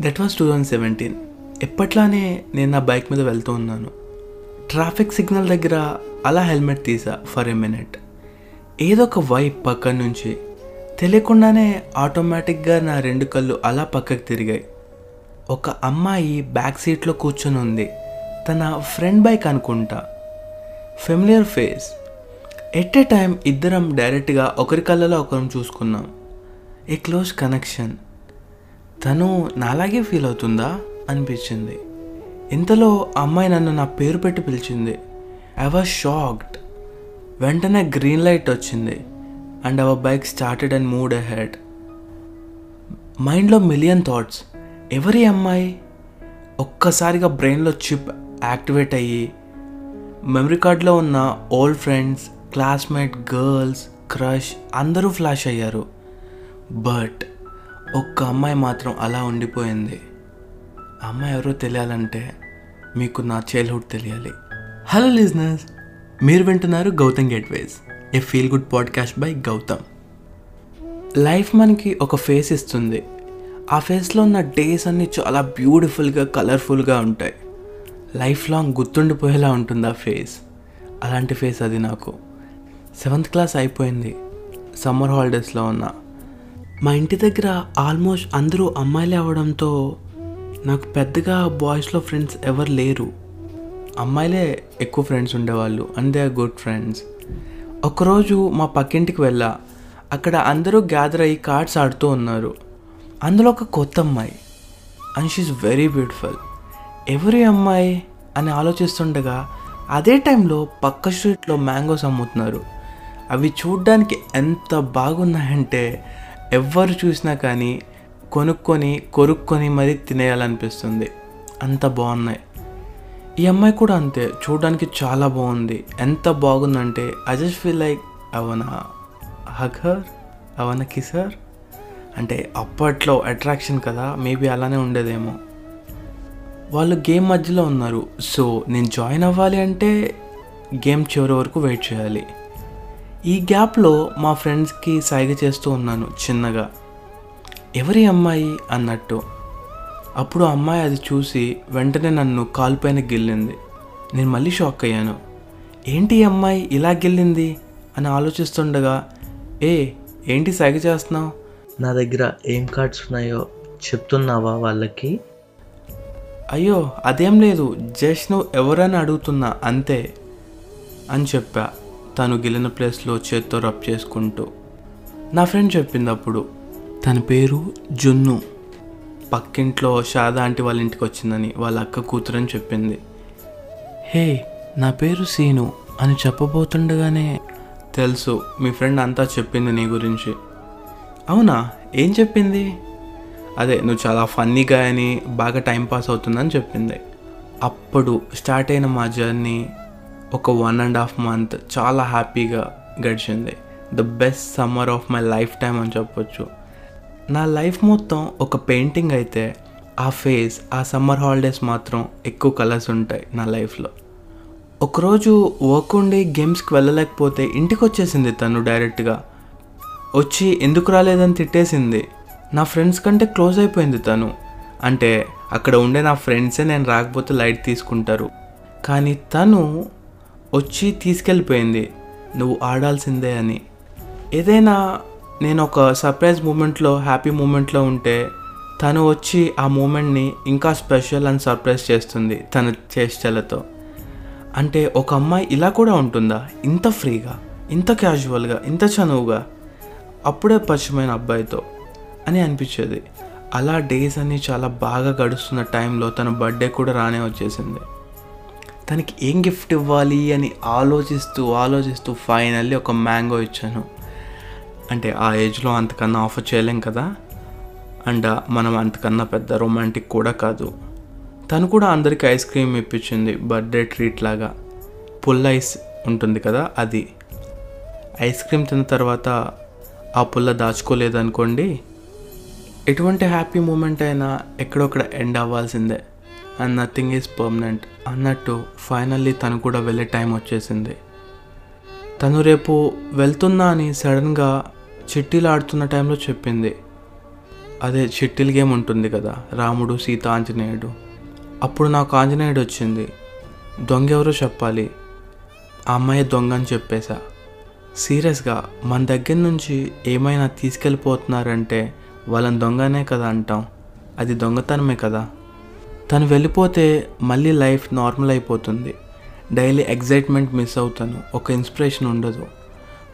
That was two thousand seventeen ఎప్పట్లానే నేను నా bike మీద వెళ్తూ ఉన్నాను. ట్రాఫిక్ సిగ్నల్ దగ్గర అలా హెల్మెట్ తీసా ఫర్ ఎ మినిట్ ఏదో ఒక వైప్ పక్క నుంచి తెలియకుండానే ఆటోమేటిక్గా నా రెండు కళ్ళు అలా పక్కకు తిరిగాయి. ఒక అమ్మాయి బ్యాక్ సీట్లో కూర్చొని ఉంది. తన ఫ్రెండ్ బైక్ అనుకుంటా. Familiar face at a time ఇద్దరం డైరెక్ట్గా ఒకరి కళ్ళలో ఒకరం చూసుకున్నాం. ఏ క్లోజ్ కనెక్షన్ తను నాలాగే ఫీల్ అవుతుందా అనిపించింది. ఇంతలో అమ్మాయి నన్ను నా పేరు పెట్టి పిలిచింది. ఐ వాజ్ షాక్డ్ వెంటనే గ్రీన్ లైట్ వచ్చింది. And our bike started and moved ahead మైండ్లో మిలియన్ థాట్స్ ఎవరి అమ్మాయి? ఒక్కసారిగా బ్రెయిన్లో చిప్ యాక్టివేట్ అయ్యి మెమరీ కార్డ్లో ఉన్న old friends classmate girls crush అందరూ ఫ్లాష్ అయ్యారు. బట్ ఒక్క అమ్మాయి మాత్రం అలా ఉండిపోయింది. ఆ అమ్మాయి ఎవరో తెలియాలంటే మీకు నా చైల్డ్హుడ్ తెలియాలి. హలో లిజనర్స్ మీరు వింటున్నారు Gautam gateways a feel good podcast by Gautam. Life మనకి ఒక ఫేస్ ఇస్తుంది. ఆ ఫేస్లో ఉన్న డేస్ అన్నీ చాలా బ్యూటిఫుల్గా కలర్ఫుల్గా ఉంటాయి. లైఫ్ లాంగ్ గుర్తుండిపోయేలా ఉంటుంది ఆ ఫేస్ అలాంటి ఫేస్ అది నాకు. సెవెంత్ క్లాస్ అయిపోయింది. సమ్మర్ హాలిడేస్లో ఉన్నా. మా ఇంటి దగ్గర ఆల్మోస్ట్ అందరూ అమ్మాయిలే అవ్వడంతో నాకు పెద్దగా బాయ్స్లో ఫ్రెండ్స్ ఎవరు లేరు. అమ్మాయిలే ఎక్కువ ఫ్రెండ్స్ ఉండేవాళ్ళు and they are good friends. ఒకరోజు మా పక్కింటికి వెళ్ళా. అక్కడ అందరూ గ్యాదర్ అయ్యి కార్డ్స్ ఆడుతూ ఉన్నారు. అందులో ఒక కొత్త అమ్మాయి అండ్ షీఈ్ వెరీ బ్యూటిఫుల్ ఎవరి అమ్మాయి అని ఆలోచిస్తుండగా అదే టైంలో పక్క స్ట్రీట్లో మ్యాంగోస్ అమ్ముతున్నారు. అవి చూడ్డానికి ఎంత బాగున్నాయంటే ఎవ్వరు చూసినా కానీ కొనుక్కొని కొరుక్కొని మరీ తినేయాలనిపిస్తుంది. అంత బాగున్నాయి. ఈ అమ్మాయి కూడా అంతే చూడడానికి చాలా బాగుంది. ఎంత బాగుందంటే I just feel like I wanna hug her I wanna kiss her అంటే అప్పట్లో అట్రాక్షన్ కదా మేబీ అలానే ఉండేదేమో. వాళ్ళు గేమ్ మధ్యలో ఉన్నారు. సో నేను జాయిన్ అవ్వాలి అంటే గేమ్ చివరి వరకు వెయిట్ చేయాలి. ఈ గ్యాప్లో మా ఫ్రెండ్స్కి సైగ చేస్తూ ఉన్నాను చిన్నగా. ఎవరి అమ్మాయి అన్నట్టు. అప్పుడు అమ్మాయి అది చూసి వెంటనే నన్ను కాలుపైన గిల్లింది. నేను మళ్ళీ షాక్ అయ్యాను. ఏంటి అమ్మాయి ఇలా గిల్లింది? అని ఆలోచిస్తుండగా ఏ ఏంటి సైగ చేస్తున్నావు? నా దగ్గర ఏం కార్డ్స్ ఉన్నాయో చెప్తున్నావా వాళ్ళకి? అయ్యో అదేం లేదు. జస్ట్ నువ్వు ఎవరని అడుగుతున్నా అంతే అని చెప్పా. తను గెలిన ప్లేస్లో చేత్తో రబ్ చేసుకుంటూ. నా ఫ్రెండ్ చెప్పింది అప్పుడు తన పేరు జున్ను. పక్కింట్లో షాదా ఆంటీ వాళ్ళ ఇంటికి వచ్చిందని వాళ్ళ అక్క కూతురని చెప్పింది. హే నా పేరు సీను అని చెప్పబోతుండగానే తెలుసు మీ ఫ్రెండ్ అంతా చెప్పింది నీ గురించి. అవునా? ఏం చెప్పింది? అదే నువ్వు చాలా ఫన్నీగా అని బాగా టైం పాస్ అవుతుందని చెప్పింది. అప్పుడు స్టార్ట్ అయిన మా జర్నీ ఒక వన్ అండ్ హాఫ్ మంత్ చాలా హ్యాపీగా గడిచింది. The best summer of my lifetime అని చెప్పొచ్చు. నా లైఫ్ మొత్తం ఒక పెయింటింగ్ అయితే ఆ ఫేస్ ఆ సమ్మర్ హాలిడేస్ మాత్రం ఎక్కువ కలర్స్ ఉంటాయి నా లైఫ్లో ఒకరోజు వర్క్ ఉండి గేమ్స్కి వెళ్ళలేకపోతే ఇంటికి వచ్చేసింది తను డైరెక్ట్గా వచ్చి ఎందుకు రాలేదని తిట్టేసింది. నా ఫ్రెండ్స్ కంటే క్లోజ్ అయిపోయింది తను. అంటే అక్కడ ఉండే నా ఫ్రెండ్సే నేను రాకపోతే లైట్ తీసుకుంటారు. కానీ తను వచ్చి తీసుకెళ్ళిపోయింది. నువ్వు ఆడాల్సిందే అని. ఏదైనా నేను ఒక సర్ప్రైజ్ మూమెంట్లో హ్యాపీ మూమెంట్లో ఉంటే తను వచ్చి ఆ మూమెంట్ని ఇంకా స్పెషల్ అండ్ సర్ప్రైజ్ చేస్తుంది తన చేష్టలతో. అంటే ఒక అమ్మాయి ఇలా కూడా ఉంటుందా? ఇంత ఫ్రీగా ఇంత క్యాజువల్గా ఇంత చనువుగా అప్పుడే పరిచయమైన అబ్బాయితో అని అనిపించేది. అలా డేస్ అన్నీ చాలా బాగా గడుస్తున్న టైంలో తన బర్త్డే కూడా రానే వచ్చేసింది. తనకి ఏం గిఫ్ట్ ఇవ్వాలి అని ఆలోచిస్తూ ఆలోచిస్తూ ఫైనల్లీ ఒక మ్యాంగో ఇచ్చాను. అంటే ఆ ఏజ్లో అంతకన్నా ఆఫర్ చేయలేం కదా? అండ్ మనం అంతకన్నా పెద్ద రొమాంటిక్ కూడా కాదు. తను కూడా అందరికి ఐస్ క్రీమ్ ఇప్పించింది బర్త్డే ట్రీట్ లాగా. పుల్ల ఐస్ ఉంటుంది కదా అది. ఐస్ క్రీమ్ తిన్న తర్వాత ఆ పుల్ల దాచుకోలేదనుకోండి ఎటువంటి హ్యాపీ మూమెంట్ అయినా ఎక్కడొక్కడ ఎండ్ అవ్వాల్సిందే. అండ్ నథింగ్ ఈజ్ పర్మనెంట్ అన్నట్టు ఫైనల్లీ తను కూడా వెళ్ళే టైం వచ్చేసింది. తను రేపు వెళ్తున్నా అని సడన్గా చిట్టీలు ఆడుతున్న టైంలో చెప్పింది. అదే షెట్టిల్ గేమ్ ఉంటుంది కదా రాముడు సీత ఆంజనేయుడు. అప్పుడు నాకు ఆంజనేయుడు వచ్చింది. దొంగ ఎవరో చెప్పాలి. ఆ అమ్మాయి దొంగ అని చెప్పేశా. సీరియస్గా మన దగ్గర నుంచి ఏమైనా తీసుకెళ్ళిపోతున్నారంటే వాళ్ళని దొంగనే కదా అంటాం. అది దొంగతనమే కదా. తను వెళ్ళిపోతే మళ్ళీ లైఫ్ నార్మల్ అయిపోతుంది. డైలీ ఎగ్జైట్మెంట్ మిస్ అవుతాను. ఒక ఇన్స్పిరేషన్ ఉండదు.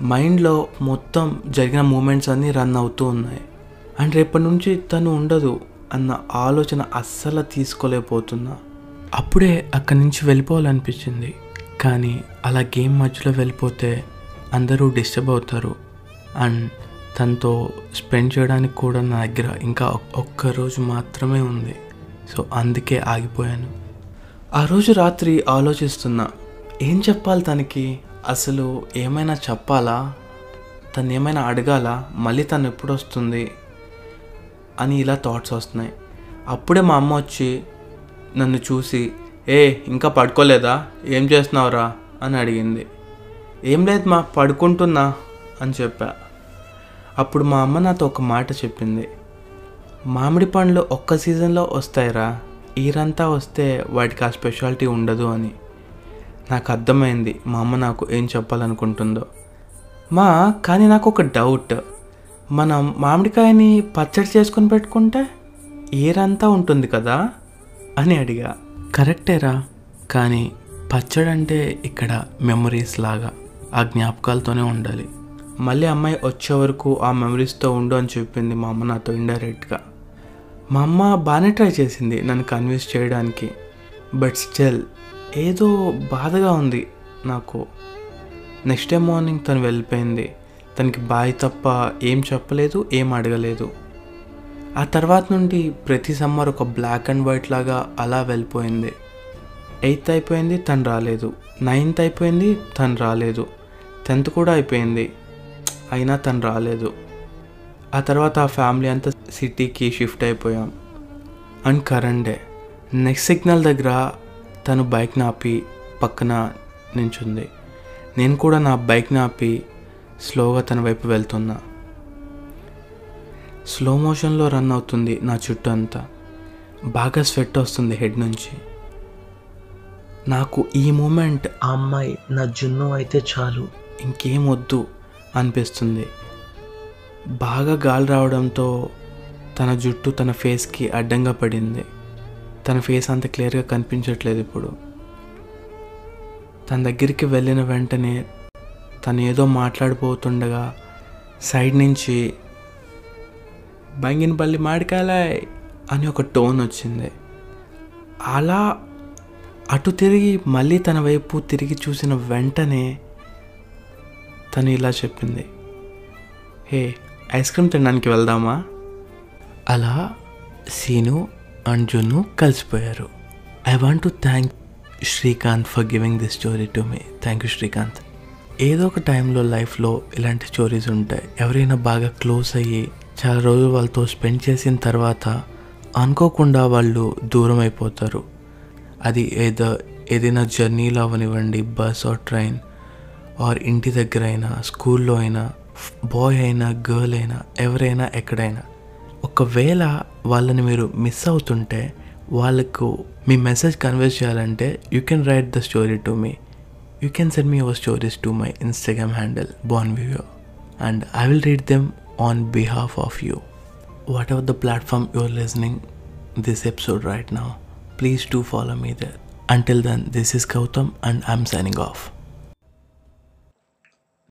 మైండ్లో మొత్తం జరిగిన మూమెంట్స్ అన్నీ రన్ అవుతూ ఉన్నాయి. అండ్ రేపటి నుంచి తను ఉండదు అన్న ఆలోచన అస్సలు తీసుకోలేకపోతున్నా. అప్పుడే అక్కడి నుంచి వెళ్ళిపోవాలనిపించింది. కానీ అలా గేమ్ మధ్యలో వెళ్ళిపోతే అందరూ డిస్టర్బ్ అవుతారు. అండ్ తనతో స్పెండ్ చేయడానికి కూడా నా దగ్గర ఇంకా ఒక్క రోజు మాత్రమే ఉంది. సో అందుకే ఆగిపోయాను. ఆ రోజు రాత్రి ఆలోచిస్తున్నా ఏం చెప్పాలి తనకి? అసలు ఏమైనా చెప్పాలా? తను ఏమైనా అడగాలా? మళ్ళీ తను ఎప్పుడు వస్తుంది అని ఇలా థాట్స్ వస్తున్నాయి. అప్పుడే మా అమ్మ వచ్చి నన్ను చూసి ఏ ఇంకా పడుకోలేదా? ఏం చేస్తున్నావురా? అని అడిగింది. ఏం లేదు మా పడుకుంటున్నా అని చెప్పా. అప్పుడు మా అమ్మ నాతో ఒక మాట చెప్పింది. మామిడి పండ్లు ఒక్క సీజన్లో వస్తాయిరా. ఈరంతా వస్తే వాటికి ఆ స్పెషాలిటీ ఉండదు అని. నాకు అర్థమైంది మా అమ్మ నాకు ఏం చెప్పాలనుకుంటుందో. మా కానీ నాకు ఒక డౌట్. మనం మామిడికాయని పచ్చడి చేసుకొని పెట్టుకుంటే ఏరంతా ఉంటుంది కదా అని అడిగా. కరెక్టేరా కానీ పచ్చడి అంటే ఇక్కడ మెమరీస్ లాగా ఆ జ్ఞాపకాలతోనే ఉండాలి. మళ్ళీ అమ్మాయి వచ్చే వరకు ఆ మెమరీస్తో ఉండు అని చెప్పింది మా అమ్మ నాతో ఇండైరెక్ట్గా మా అమ్మ బాగానే ట్రై చేసింది నన్ను కన్విన్స్ చేయడానికి. బట్ స్టిల్ ఏదో బాధగా ఉంది నాకు. నెక్స్ట్ డే మార్నింగ్ తను వెళ్ళిపోయింది. తనకి బాయ్ తప్ప ఏం చెప్పలేదు ఏం అడగలేదు. ఆ తర్వాత నుండి ప్రతి సమ్మర్ ఒక బ్లాక్ అండ్ వైట్ లాగా అలా వెళ్ళిపోయింది. ఎయిత్ అయిపోయింది తను రాలేదు. నైన్త్ అయిపోయింది తను రాలేదు. టెన్త్ కూడా అయిపోయింది. అయినా తను రాలేదు. ఆ తర్వాత ఆ ఫ్యామిలీ అంతా సిటీకి షిఫ్ట్ అయిపోయాం. And current day. Next signal దగ్గర తను బైక్ని ఆపి పక్కన నించుంది. నేను కూడా నా బైక్ని ఆపి స్లోగా తన వైపు వెళ్తున్నా. స్లో మోషన్లో రన్ అవుతుంది నా చుట్టూ అంతా. బాగా స్వెట్ వస్తుంది హెడ్ నుంచి. నాకు ఈ మూమెంట్ ఆ అమ్మాయి నా జున్ను అయితే చాలు. ఇంకేం వద్దు అనిపిస్తుంది. బాగా గాలి రావడంతో తన జుట్టు తన ఫేస్కి అడ్డంగా పడింది. తన ఫేస్ అంత క్లియర్గా కనిపించట్లేదు ఇప్పుడు. తన దగ్గరికి వెళ్ళిన వెంటనే తను ఏదో మాట్లాడిపోతుండగా సైడ్ నుంచి బంగినపల్లి మాడికాయలాయ్ అని ఒక టోన్ వచ్చింది. అలా అటు తిరిగి మళ్ళీ తన వైపు తిరిగి చూసిన వెంటనే తను ఇలా చెప్పింది. హే ఐస్ క్రీమ్ తినడానికి వెళ్దామా? అలా సీను అండ్ జున్ను కలిసిపోయారు. I want to thank Srikanth for giving this story to me thank you Srikanth. ఏదో ఒక టైంలో లైఫ్లో ఇలాంటి స్టోరీస్ ఉంటాయి. ఎవరైనా బాగా క్లోజ్ అయ్యి చాలా రోజులు వాళ్ళతో స్పెండ్ చేసిన తర్వాత అనుకోకుండా వాళ్ళు దూరం అయిపోతారు. అది ఏదో ఏదైనా జర్నీలో అవనివ్వండి బస్ ఆర్ ట్రైన్ ఆర్ ఇంటి దగ్గర అయినా స్కూల్లో అయినా బాయ్ అయినా గర్ల్ అయినా ఎవరైనా ఎక్కడైనా ఒకవేళ వాళ్ళని మీరు మిస్ అవుతుంటే వాళ్ళకు మీ మెసేజ్ కన్వే చేయాలంటే you can write the story to me you can send me your stories to my Instagram handle bon view and I will read them on behalf of you whatever the platform your listening this episode right now please to follow me there until then this is Gautam and I'm signing off